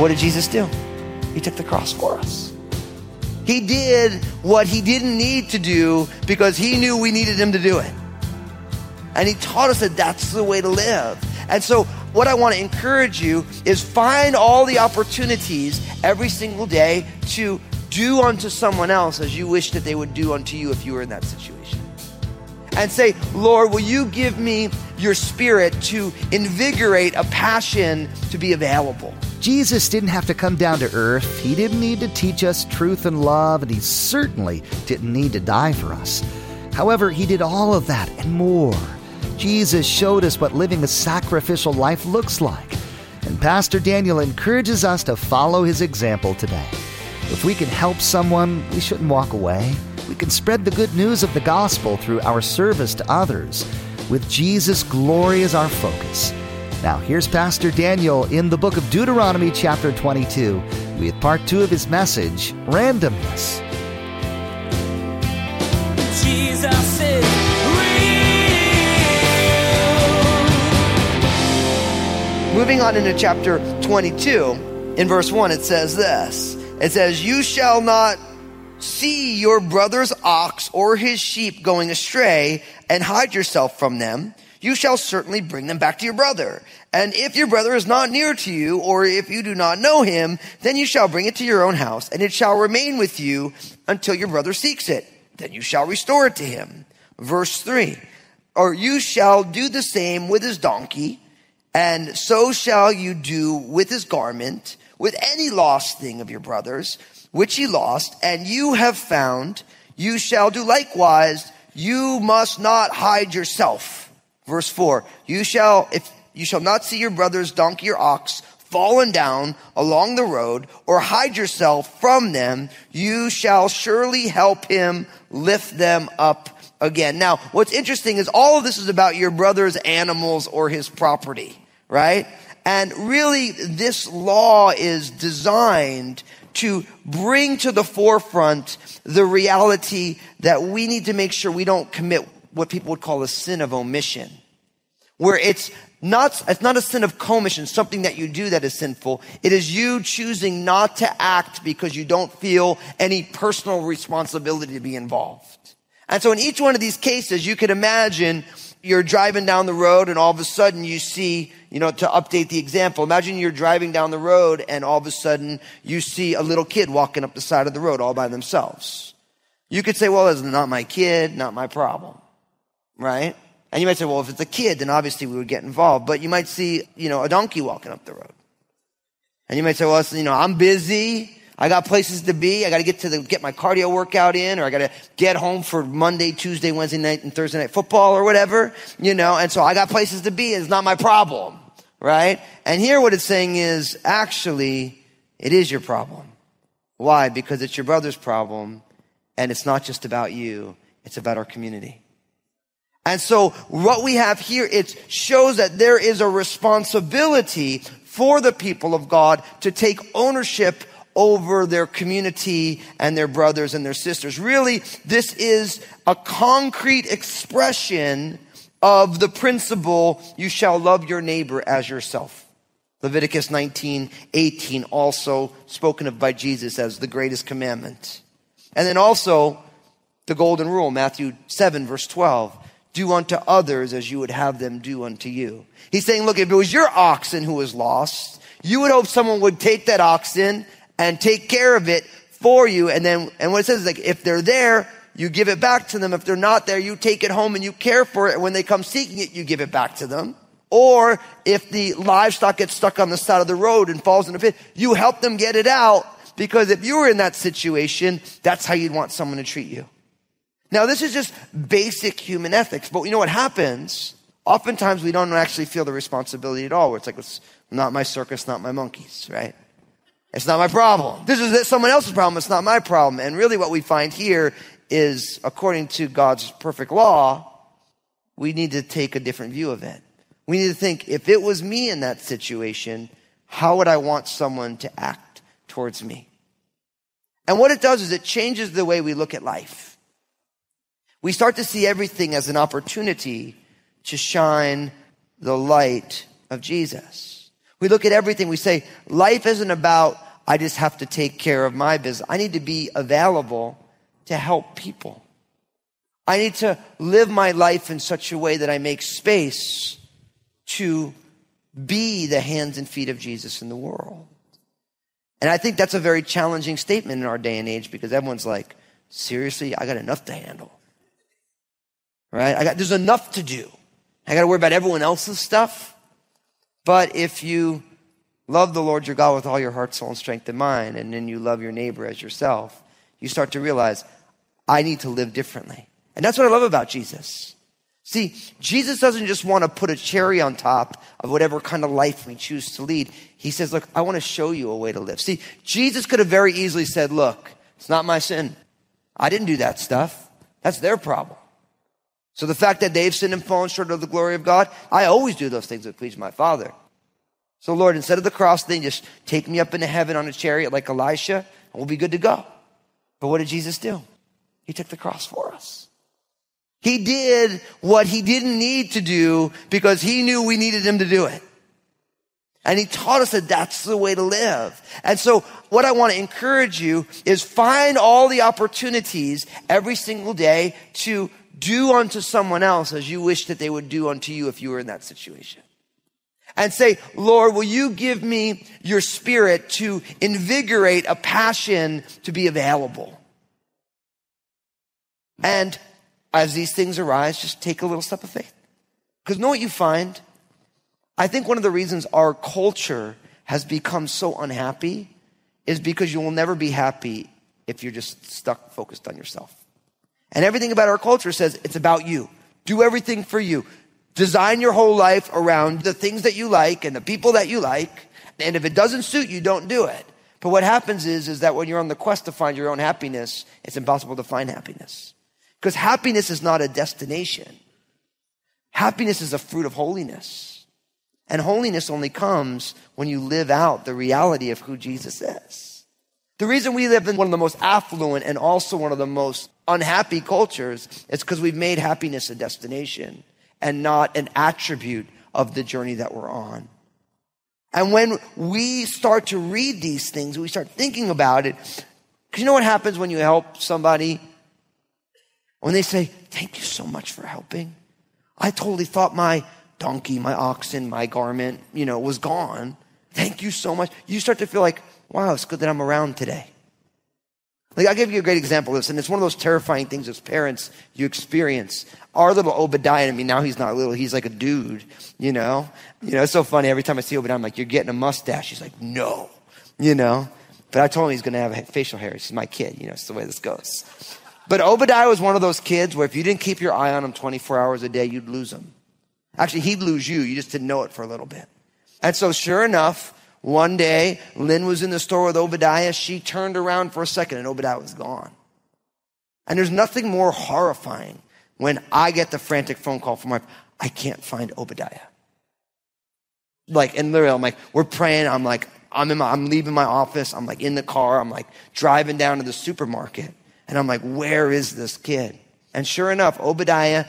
what did Jesus do? He took the cross for us. He did what he didn't need to do because he knew we needed him to do it. And he taught us that that's the way to live. And so, what I want to encourage you is find all the opportunities every single day to do unto someone else as you wish that they would do unto you if you were in that situation. And say, Lord, will you give me your spirit to invigorate a passion to be available? Jesus didn't have to come down to earth. He didn't need to teach us truth and love, and he certainly didn't need to die for us. However, he did all of that and more. Jesus showed us what living a sacrificial life looks like. And Pastor Daniel encourages us to follow his example today. If we can help someone, we shouldn't walk away. We can spread the good news of the gospel through our service to others, with Jesus' glory as our focus. Now, here's Pastor Daniel in the book of Deuteronomy, chapter 22, with part two of his message Randomness. Moving on into chapter 22, in verse 1, it says this It says, You shall not see your brother's ox or his sheep going astray and hide yourself from them. You shall certainly bring them back to your brother. And if your brother is not near to you, or if you do not know him, then you shall bring it to your own house, and it shall remain with you until your brother seeks it. Then you shall restore it to him. Verse 3 Or you shall do the same with his donkey, and so shall you do with his garment, with any lost thing of your brother's, which he lost, and you have found, you shall do likewise. You must not hide yourself. Verse 4 You shall, if you shall not see your brother's donkey or ox fallen down along the road, or hide yourself from them, you shall surely help him lift them up again. Now, what's interesting is all of this is about your brother's animals or his property, right? And really, this law is designed to bring to the forefront the reality that we need to make sure we don't commit what people would call a sin of omission, where it's not, it's not a sin of commission, something that you do that is sinful. It is you choosing not to act because you don't feel any personal responsibility to be involved. And so in each one of these cases, you could imagine you're driving down the road and all of a sudden you see, you know, to update the example, imagine you're driving down the road and all of a sudden you see a little kid walking up the side of the road all by themselves. You could say, well, it's not my kid, not my problem. Right? And you might say, well, if it's a kid, then obviously we would get involved. But you might see, you know, a donkey walking up the road. And you might say, well, you know, I'm busy. I got places to be. I got to get to the, get my cardio workout in, or I got to get home for Monday, Tuesday, Wednesday night, and Thursday night football or whatever, you know, and so I got places to be. It's not my problem, right? And here what it's saying is actually, it is your problem. Why? Because it's your brother's problem, and it's not just about you. It's about our community. And so what we have here, it shows that there is a responsibility for the people of God to take ownership over their community and their brothers and their sisters. Really, this is a concrete expression of the principle, you shall love your neighbor as yourself. Leviticus 19, 18, also spoken of by Jesus as the greatest commandment. And then also the golden rule, Matthew 7, verse 12 do unto others as you would have them do unto you. He's saying, look, if it was your oxen who was lost, you would hope someone would take that oxen and take care of it for you. And then, and what it says is like, if they're there, you give it back to them. If they're not there, you take it home and you care for it. And when they come seeking it, you give it back to them. Or if the livestock gets stuck on the side of the road and falls in a pit, you help them get it out because if you were in that situation, that's how you'd want someone to treat you. Now, this is just basic human ethics, but you know what happens? Oftentimes we don't actually feel the responsibility at all. Where it's like, it's not my circus, not my monkeys, right? It's not my problem. This is someone else's problem. It's not my problem. And really what we find here is, according to God's perfect law, we need to take a different view of it. We need to think if it was me in that situation, how would I want someone to act towards me? And what it does is it changes the way we look at life. We start to see everything as an opportunity to shine the light of Jesus. We look at everything, we say, life isn't about, I just have to take care of my business. I need to be available to help people. I need to live my life in such a way that I make space to be the hands and feet of Jesus in the world. And I think that's a very challenging statement in our day and age because everyone's like, seriously, I got enough to handle. Right? I got, there's enough to do. I got to worry about everyone else's stuff. But if you love the Lord your God with all your heart, soul, and strength and mind, and then you love your neighbor as yourself, you start to realize, I need to live differently. And that's what I love about Jesus. See, Jesus doesn't just want to put a cherry on top of whatever kind of life we choose to lead. He says, look, I want to show you a way to live. See, Jesus could have very easily said, look, it's not my sin. I didn't do that stuff. That's their problem. So the fact that they've sinned and fallen short of the glory of God, I always do those things that please my Father. So Lord, instead of the cross thing, just take me up into heaven on a chariot like Elisha, and we'll be good to go. But what did Jesus do? He took the cross for us. He did what he didn't need to do because he knew we needed him to do it. And he taught us that that's the way to live. And so what I want to encourage you is find all the opportunities every single day to do unto someone else as you wish that they would do unto you if you were in that situation. And say, Lord, will you give me your spirit to invigorate a passion to be available? And as these things arise, just take a little step of faith. Because know what you find? I think one of the reasons our culture has become so unhappy is because you will never be happy if you're just stuck focused on yourself. And everything about our culture says it's about you. Do everything for you. Design your whole life around the things that you like and the people that you like. And if it doesn't suit you, don't do it. But what happens is, is that when you're on the quest to find your own happiness, it's impossible to find happiness. Because happiness is not a destination. Happiness is a fruit of holiness. And holiness only comes when you live out the reality of who Jesus is. The reason we live in one of the most affluent and also one of the most unhappy cultures it's because we've made happiness a destination and not an attribute of the journey that we're on. And when we start to read these things, we start thinking about it, because you know what happens when you help somebody when they say, Thank you so much for helping. I totally thought my donkey, my oxen, my garment, you know, was gone. Thank you so much. You start to feel like, wow, it's good that I'm around today. Like, I'll give you a great example of this, and it's one of those terrifying things as parents you experience. Our little Obadiah, I mean, now he's not little, he's like a dude, you know? You know, it's so funny. Every time I see Obadiah, I'm like, you're getting a mustache. He's like, no, you know? But I told him he's going to have facial hair. He's my kid, you know, it's the way this goes. But Obadiah was one of those kids where if you didn't keep your eye on him 24 hours a day, you'd lose him. Actually, he'd lose you. You just didn't know it for a little bit. And so sure enough, one day, Lynn was in the store with Obadiah. She turned around for a second and Obadiah was gone. And there's nothing more horrifying when I get the frantic phone call from my I can't find Obadiah. Like, and literally, I'm like, we're praying. I'm like, I'm in my, I'm leaving my office. I'm like in the car. I'm like driving down to the supermarket. And I'm like, where is this kid? And sure enough, Obadiah,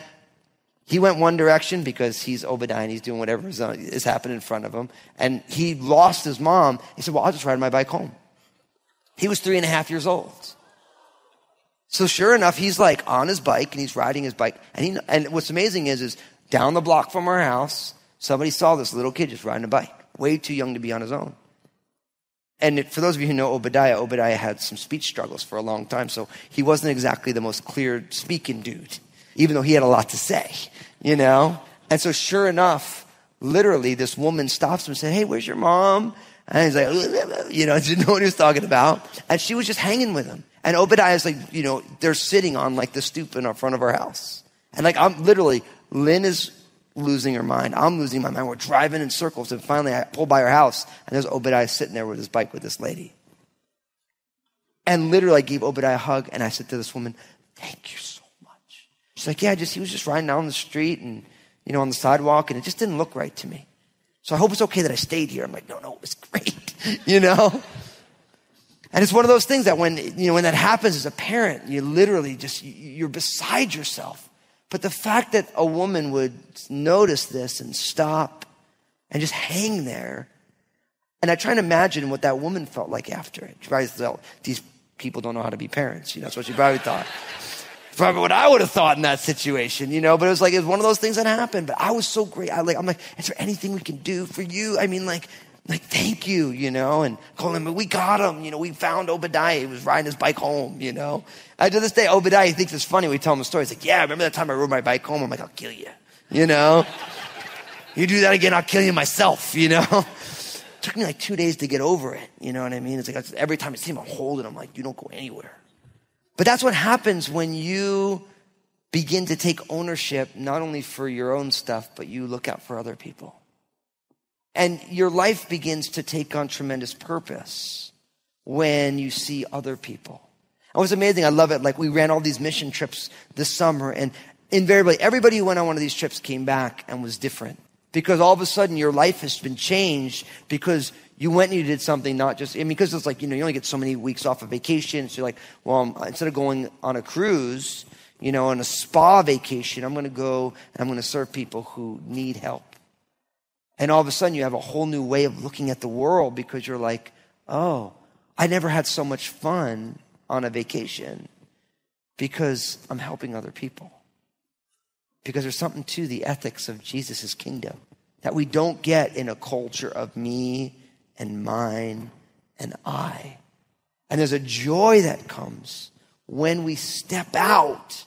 he went one direction because he's Obadiah and he's doing whatever is, uh, is happening in front of him. And he lost his mom. He said, well, I'll just ride my bike home. He was three and a half years old. So sure enough, he's like on his bike and he's riding his bike. And he, and what's amazing is, is down the block from our house, somebody saw this little kid just riding a bike, way too young to be on his own. And for those of you who know Obadiah, Obadiah had some speech struggles for a long time, so he wasn't exactly the most clear speaking dude, even though he had a lot to say, you know? And so sure enough, literally this woman stops him and said, Hey, where's your mom? And he's like, you know, didn't know what he was talking about. And she was just hanging with him. And Obadiah's like, you know, they're sitting on like the stoop in front of our house. And like, I'm literally, Lynn is losing her mind. I'm losing my mind. We're driving in circles. And finally, I pull by her house, and there's Obadiah sitting there with his bike with this lady. And literally, I gave Obadiah a hug, and I said to this woman, Thank you. She's like, yeah, just he was just riding down the street and, you know, on the sidewalk, and it just didn't look right to me. So I hope it's okay that I stayed here. I'm like, no, no, it was great, you know? And it's one of those things that when, you know, when that happens as a parent, you literally just, you're beside yourself. But the fact that a woman would notice this and stop and just hang there, and I try and imagine what that woman felt like after it. She probably thought, these people don't know how to be parents. You know, that's what she probably thought. Probably what I would have thought in that situation, you know, but it was like, it was one of those things that happened. But I was so great. I like, I'm like, is there anything we can do for you? I mean, like, like, thank you, you know, and call him, we got him, you know, we found Obadiah. He was riding his bike home, you know. I, to this day, Obadiah thinks it's funny. We tell him the story. He's like, yeah, remember that time I rode my bike home? I'm like, I'll kill you, you know. you do that again, I'll kill you myself, you know. Took me like two days to get over it, you know what I mean? It's like every time I see him, I'm holding him, like, you don't go anywhere. But that's what happens when you begin to take ownership, not only for your own stuff, but you look out for other people. And your life begins to take on tremendous purpose when you see other people. It was amazing. I love it. Like we ran all these mission trips this summer and invariably everybody who went on one of these trips came back and was different because all of a sudden your life has been changed because you went and you did something not just, I mean, because it's like, you know, you only get so many weeks off of vacation. So you're like, well, um, instead of going on a cruise, you know, on a spa vacation, I'm going to go and I'm going to serve people who need help. And all of a sudden, you have a whole new way of looking at the world because you're like, oh, I never had so much fun on a vacation because I'm helping other people. Because there's something to the ethics of Jesus' kingdom that we don't get in a culture of me and mine and I. And there's a joy that comes when we step out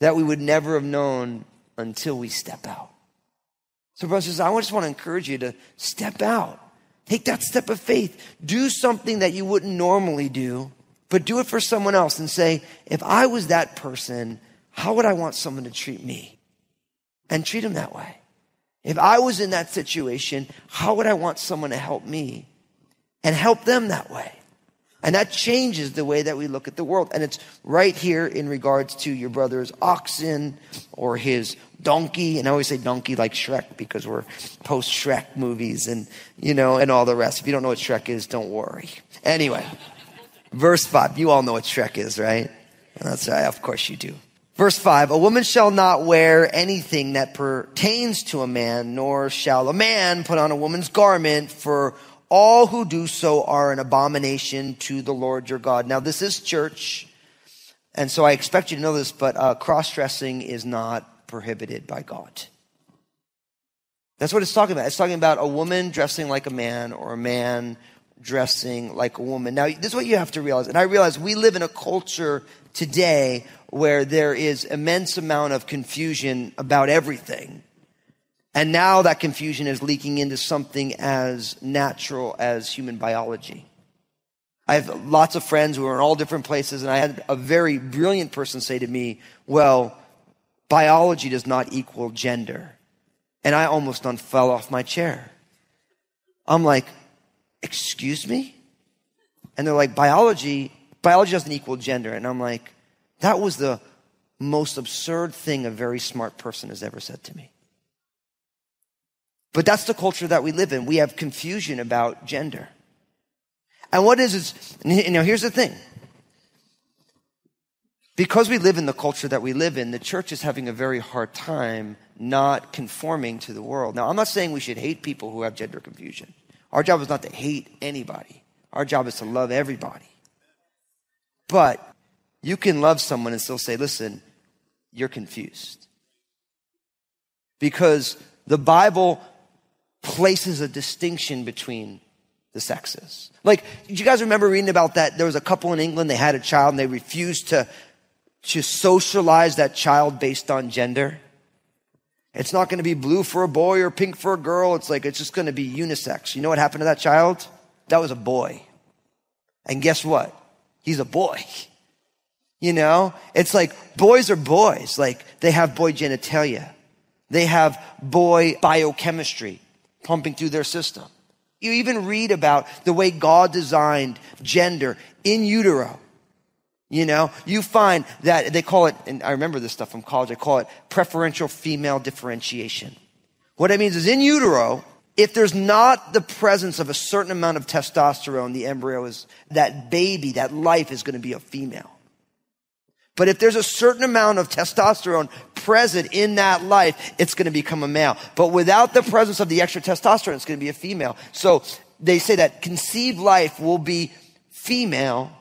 that we would never have known until we step out. So, brothers, I just want to encourage you to step out. Take that step of faith. Do something that you wouldn't normally do, but do it for someone else and say, if I was that person, how would I want someone to treat me? And treat them that way. If I was in that situation, how would I want someone to help me? And help them that way. And that changes the way that we look at the world. And it's right here in regards to your brother's oxen or his donkey. And I always say donkey like Shrek because we're post Shrek movies and, you know, and all the rest. If you don't know what Shrek is, don't worry. Anyway, verse five. You all know what Shrek is, right? That's right. Of course you do. Verse 5, a woman shall not wear anything that pertains to a man, nor shall a man put on a woman's garment, for all who do so are an abomination to the Lord your God. Now, this is church, and so I expect you to know this, but uh, cross dressing is not prohibited by God. That's what it's talking about. It's talking about a woman dressing like a man or a man dressing like a woman. Now, this is what you have to realize. And I realize we live in a culture today where there is immense amount of confusion about everything. And now that confusion is leaking into something as natural as human biology. I have lots of friends who are in all different places, and I had a very brilliant person say to me, Well, biology does not equal gender. And I almost fell off my chair. I'm like, Excuse me? And they're like, Biology, biology doesn't equal gender. And I'm like, That was the most absurd thing a very smart person has ever said to me. But that's the culture that we live in. We have confusion about gender. And what is it? You know, here's the thing. Because we live in the culture that we live in, the church is having a very hard time not conforming to the world. Now, I'm not saying we should hate people who have gender confusion. Our job is not to hate anybody. Our job is to love everybody. But you can love someone and still say, listen, you're confused. Because the Bible places a distinction between the sexes. Like, you guys remember reading about that? There was a couple in England, they had a child and they refused to, to socialize that child based on gender. It's not going to be blue for a boy or pink for a girl. It's like, it's just going to be unisex. You know what happened to that child? That was a boy. And guess what? He's a boy. You know, it's like boys are boys. Like they have boy genitalia. They have boy biochemistry pumping through their system. You even read about the way God designed gender in utero. You know, you find that they call it, and I remember this stuff from college, I call it preferential female differentiation. What it means is in utero, if there's not the presence of a certain amount of testosterone, the embryo is, that baby, that life is going to be a female. But if there's a certain amount of testosterone present in that life, it's going to become a male. But without the presence of the extra testosterone, it's going to be a female. So they say that conceived life will be female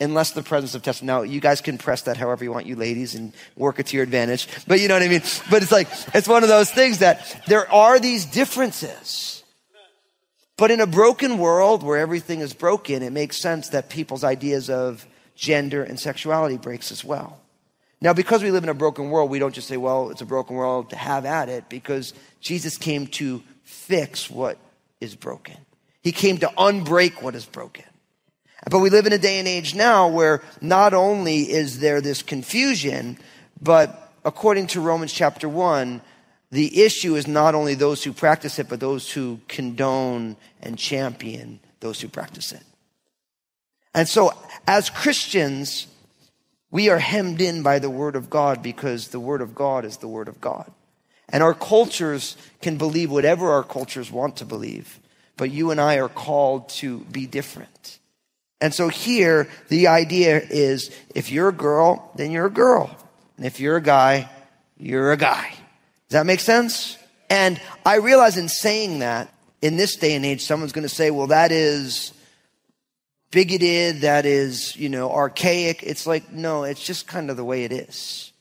unless the presence of testosterone. Now, you guys can press that however you want, you ladies, and work it to your advantage. But you know what I mean? But it's like, it's one of those things that there are these differences. But in a broken world where everything is broken, it makes sense that people's ideas of gender and sexuality breaks as well. Now, because we live in a broken world, we don't just say, well, it's a broken world to have at it, because Jesus came to fix what is broken. He came to unbreak what is broken. But we live in a day and age now where not only is there this confusion, but according to Romans chapter 1, the issue is not only those who practice it, but those who condone and champion those who practice it. And so, as Christians, we are hemmed in by the Word of God because the Word of God is the Word of God. And our cultures can believe whatever our cultures want to believe, but you and I are called to be different. And so here, the idea is if you're a girl, then you're a girl. And if you're a guy, you're a guy. Does that make sense? And I realize in saying that, in this day and age, someone's going to say, well, that is bigoted, that is, you know, archaic. It's like, no, it's just kind of the way it is.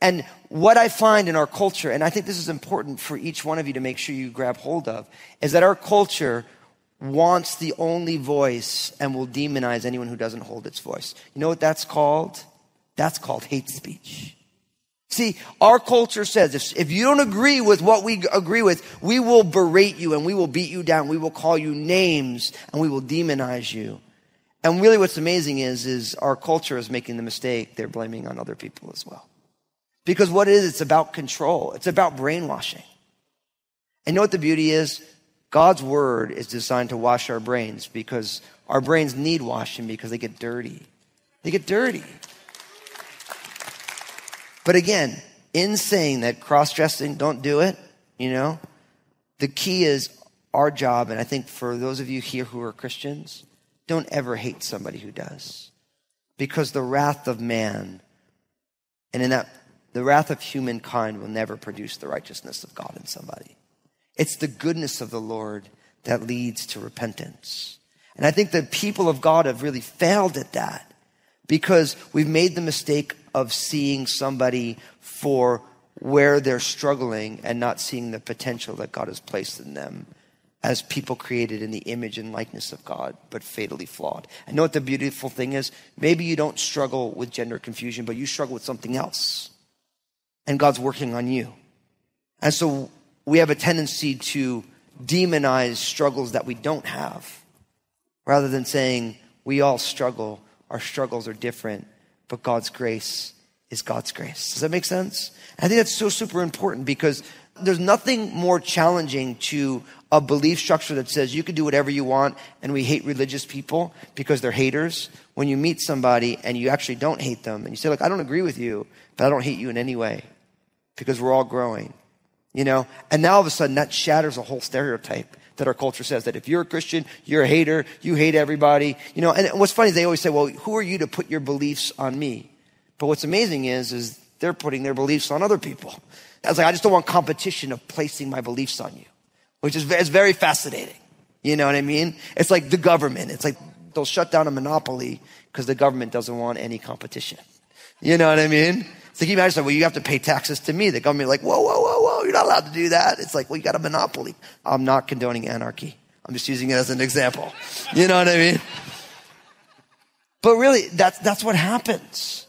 And what I find in our culture, and I think this is important for each one of you to make sure you grab hold of, is that our culture wants the only voice and will demonize anyone who doesn't hold its voice. You know what that's called? That's called hate speech. See, our culture says if, if you don't agree with what we agree with, we will berate you and we will beat you down. We will call you names and we will demonize you. And really what's amazing is, is our culture is making the mistake they're blaming on other people as well. Because what it is, it's about control. It's about brainwashing. And you know what the beauty is? God's word is designed to wash our brains because our brains need washing because they get dirty. They get dirty. But again, in saying that cross dressing, don't do it, you know, the key is our job, and I think for those of you here who are Christians, don't ever hate somebody who does. Because the wrath of man, and in that, the wrath of humankind will never produce the righteousness of God in somebody. It's the goodness of the Lord that leads to repentance. And I think the people of God have really failed at that because we've made the mistake of seeing somebody for where they're struggling and not seeing the potential that God has placed in them as people created in the image and likeness of God, but fatally flawed. I know what the beautiful thing is? Maybe you don't struggle with gender confusion, but you struggle with something else. And God's working on you. And so we have a tendency to demonize struggles that we don't have rather than saying we all struggle our struggles are different, but God's grace is God's grace. Does that make sense? I think that's so super important because there's nothing more challenging to a belief structure that says you can do whatever you want and we hate religious people because they're haters. When you meet somebody and you actually don't hate them and you say, look, I don't agree with you, but I don't hate you in any way because we're all growing, you know? And now all of a sudden that shatters a whole stereotype that our culture says that if you're a Christian, you're a hater, you hate everybody. You know, and what's funny is they always say, well, who are you to put your beliefs on me? But what's amazing is, is they're putting their beliefs on other people. I was like, I just don't want competition of placing my beliefs on you, which is it's very fascinating. You know what I mean? It's like the government. It's like they'll shut down a monopoly because the government doesn't want any competition. You know what I mean? So can you imagine, well, you have to pay taxes to me. The government like, whoa, whoa, whoa, not allowed to do that. It's like, well, you got a monopoly. I'm not condoning anarchy. I'm just using it as an example. You know what I mean? But really, that's, that's what happens.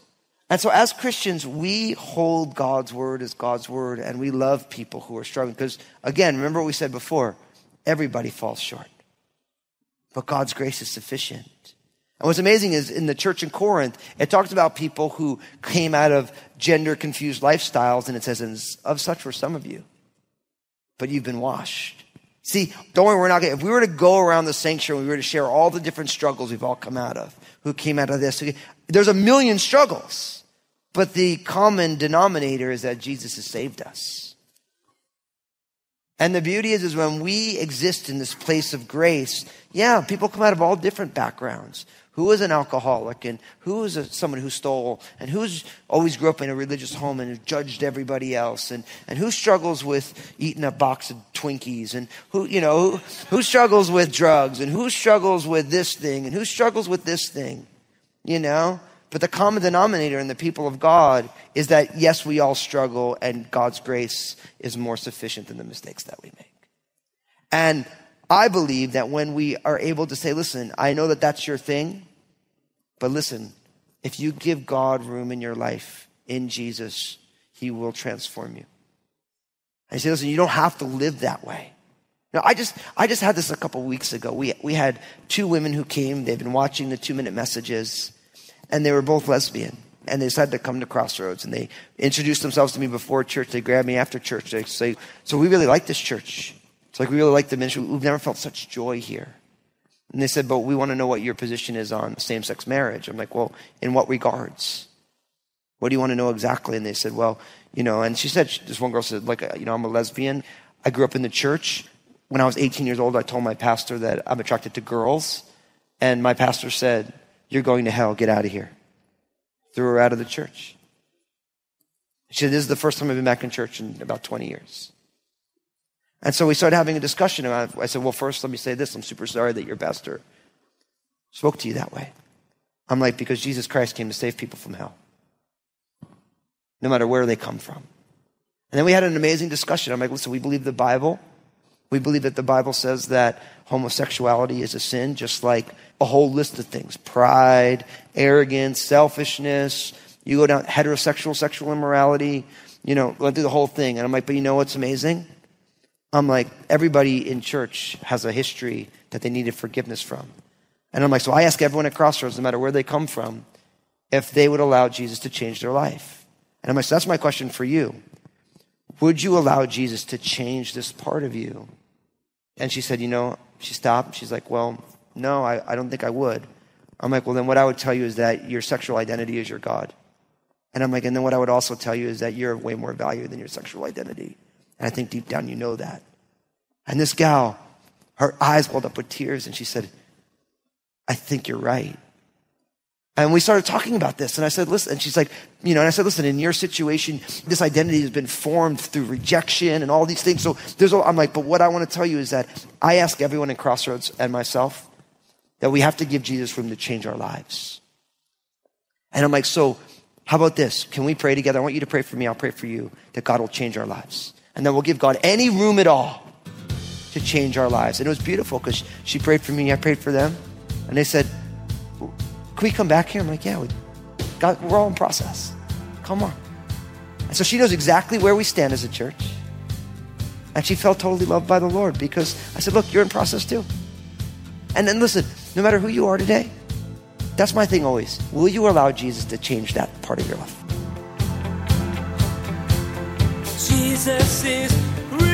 And so as Christians, we hold God's word as God's word and we love people who are struggling. Because again, remember what we said before, everybody falls short. But God's grace is sufficient. And what's amazing is in the church in Corinth, it talks about people who came out of gender confused lifestyles, and it says, of such were some of you, but you've been washed. See, don't worry, we're not gonna, if we were to go around the sanctuary, we were to share all the different struggles we've all come out of, who came out of this, There's a million struggles, but the common denominator is that Jesus has saved us. And the beauty is, is when we exist in this place of grace, yeah, people come out of all different backgrounds. Who is an alcoholic and who is a, someone who stole and who's always grew up in a religious home and judged everybody else? And, and who struggles with eating a box of Twinkies? And who, you know, who, who struggles with drugs? And who struggles with this thing? And who struggles with this thing, you know? But the common denominator in the people of God is that yes, we all struggle and God's grace is more sufficient than the mistakes that we make. And I believe that when we are able to say, listen, I know that that's your thing, but listen, if you give God room in your life in Jesus, He will transform you. I said, listen, you don't have to live that way. Now, I just, I just had this a couple weeks ago. We, we had two women who came. They've been watching the two minute messages, and they were both lesbian. And they decided to come to Crossroads, and they introduced themselves to me before church. They grabbed me after church. They say, so we really like this church. It's like we really like the ministry. We've never felt such joy here. And they said, but we want to know what your position is on same sex marriage. I'm like, well, in what regards? What do you want to know exactly? And they said, well, you know, and she said, this one girl said, like, you know, I'm a lesbian. I grew up in the church. When I was 18 years old, I told my pastor that I'm attracted to girls. And my pastor said, you're going to hell. Get out of here. Threw her out of the church. She said, this is the first time I've been back in church in about 20 years. And so we started having a discussion. And I said, well, first, let me say this. I'm super sorry that your pastor spoke to you that way. I'm like, because Jesus Christ came to save people from hell, no matter where they come from. And then we had an amazing discussion. I'm like, listen, we believe the Bible. We believe that the Bible says that homosexuality is a sin, just like a whole list of things pride, arrogance, selfishness. You go down heterosexual sexual immorality, you know, go through the whole thing. And I'm like, but you know what's amazing? I'm like, everybody in church has a history that they needed forgiveness from. And I'm like, so I ask everyone at Crossroads, no matter where they come from, if they would allow Jesus to change their life. And I'm like, so that's my question for you. Would you allow Jesus to change this part of you? And she said, you know, she stopped. She's like, well, no, I, I don't think I would. I'm like, well, then what I would tell you is that your sexual identity is your God. And I'm like, and then what I would also tell you is that you're of way more value than your sexual identity. And I think deep down you know that. And this gal, her eyes welled up with tears and she said, I think you're right. And we started talking about this. And I said, listen, and she's like, you know, and I said, listen, in your situation, this identity has been formed through rejection and all these things. So there's, a, I'm like, but what I want to tell you is that I ask everyone in Crossroads and myself that we have to give Jesus room to change our lives. And I'm like, so how about this? Can we pray together? I want you to pray for me. I'll pray for you that God will change our lives. And then we'll give God any room at all to change our lives. And it was beautiful because she prayed for me, I prayed for them. And they said, Can we come back here? I'm like, Yeah, we, God, we're all in process. Come on. And so she knows exactly where we stand as a church. And she felt totally loved by the Lord because I said, Look, you're in process too. And then listen, no matter who you are today, that's my thing always. Will you allow Jesus to change that part of your life? Jesus is real.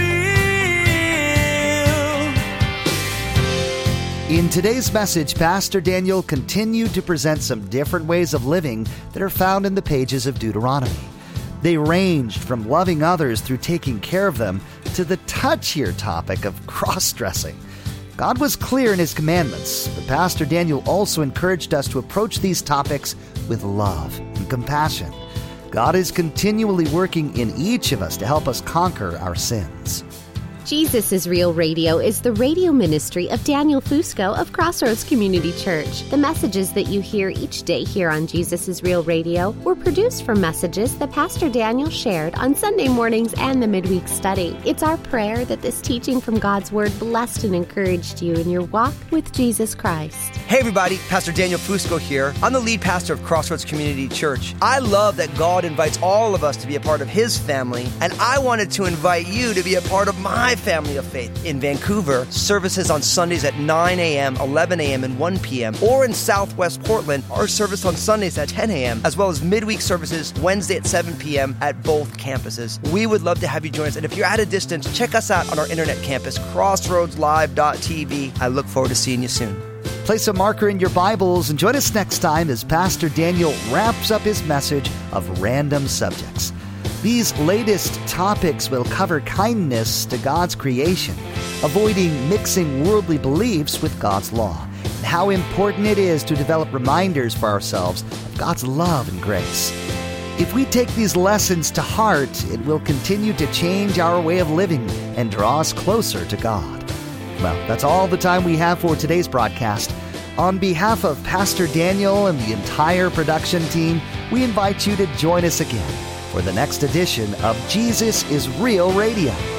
In today's message, Pastor Daniel continued to present some different ways of living that are found in the pages of Deuteronomy. They ranged from loving others through taking care of them to the touchier topic of cross dressing. God was clear in his commandments, but Pastor Daniel also encouraged us to approach these topics with love and compassion. God is continually working in each of us to help us conquer our sins. Jesus is Real Radio is the radio ministry of Daniel Fusco of Crossroads Community Church. The messages that you hear each day here on Jesus is Real Radio were produced from messages that Pastor Daniel shared on Sunday mornings and the midweek study. It's our prayer that this teaching from God's Word blessed and encouraged you in your walk with Jesus Christ. Hey, everybody, Pastor Daniel Fusco here. I'm the lead pastor of Crossroads Community Church. I love that God invites all of us to be a part of His family, and I wanted to invite you to be a part of my family of faith. In Vancouver, services on Sundays at 9 a.m., 11 a.m., and 1 p.m., or in Southwest Portland, our service on Sundays at 10 a.m., as well as midweek services Wednesday at 7 p.m. at both campuses. We would love to have you join us, and if you're at a distance, check us out on our internet campus, crossroadslive.tv. I look forward to seeing you soon. Place a marker in your Bibles and join us next time as Pastor Daniel wraps up his message of random subjects. These latest topics will cover kindness to God's creation, avoiding mixing worldly beliefs with God's law, and how important it is to develop reminders for ourselves of God's love and grace. If we take these lessons to heart, it will continue to change our way of living and draw us closer to God. Well, that's all the time we have for today's broadcast. On behalf of Pastor Daniel and the entire production team, we invite you to join us again for the next edition of Jesus is Real Radio.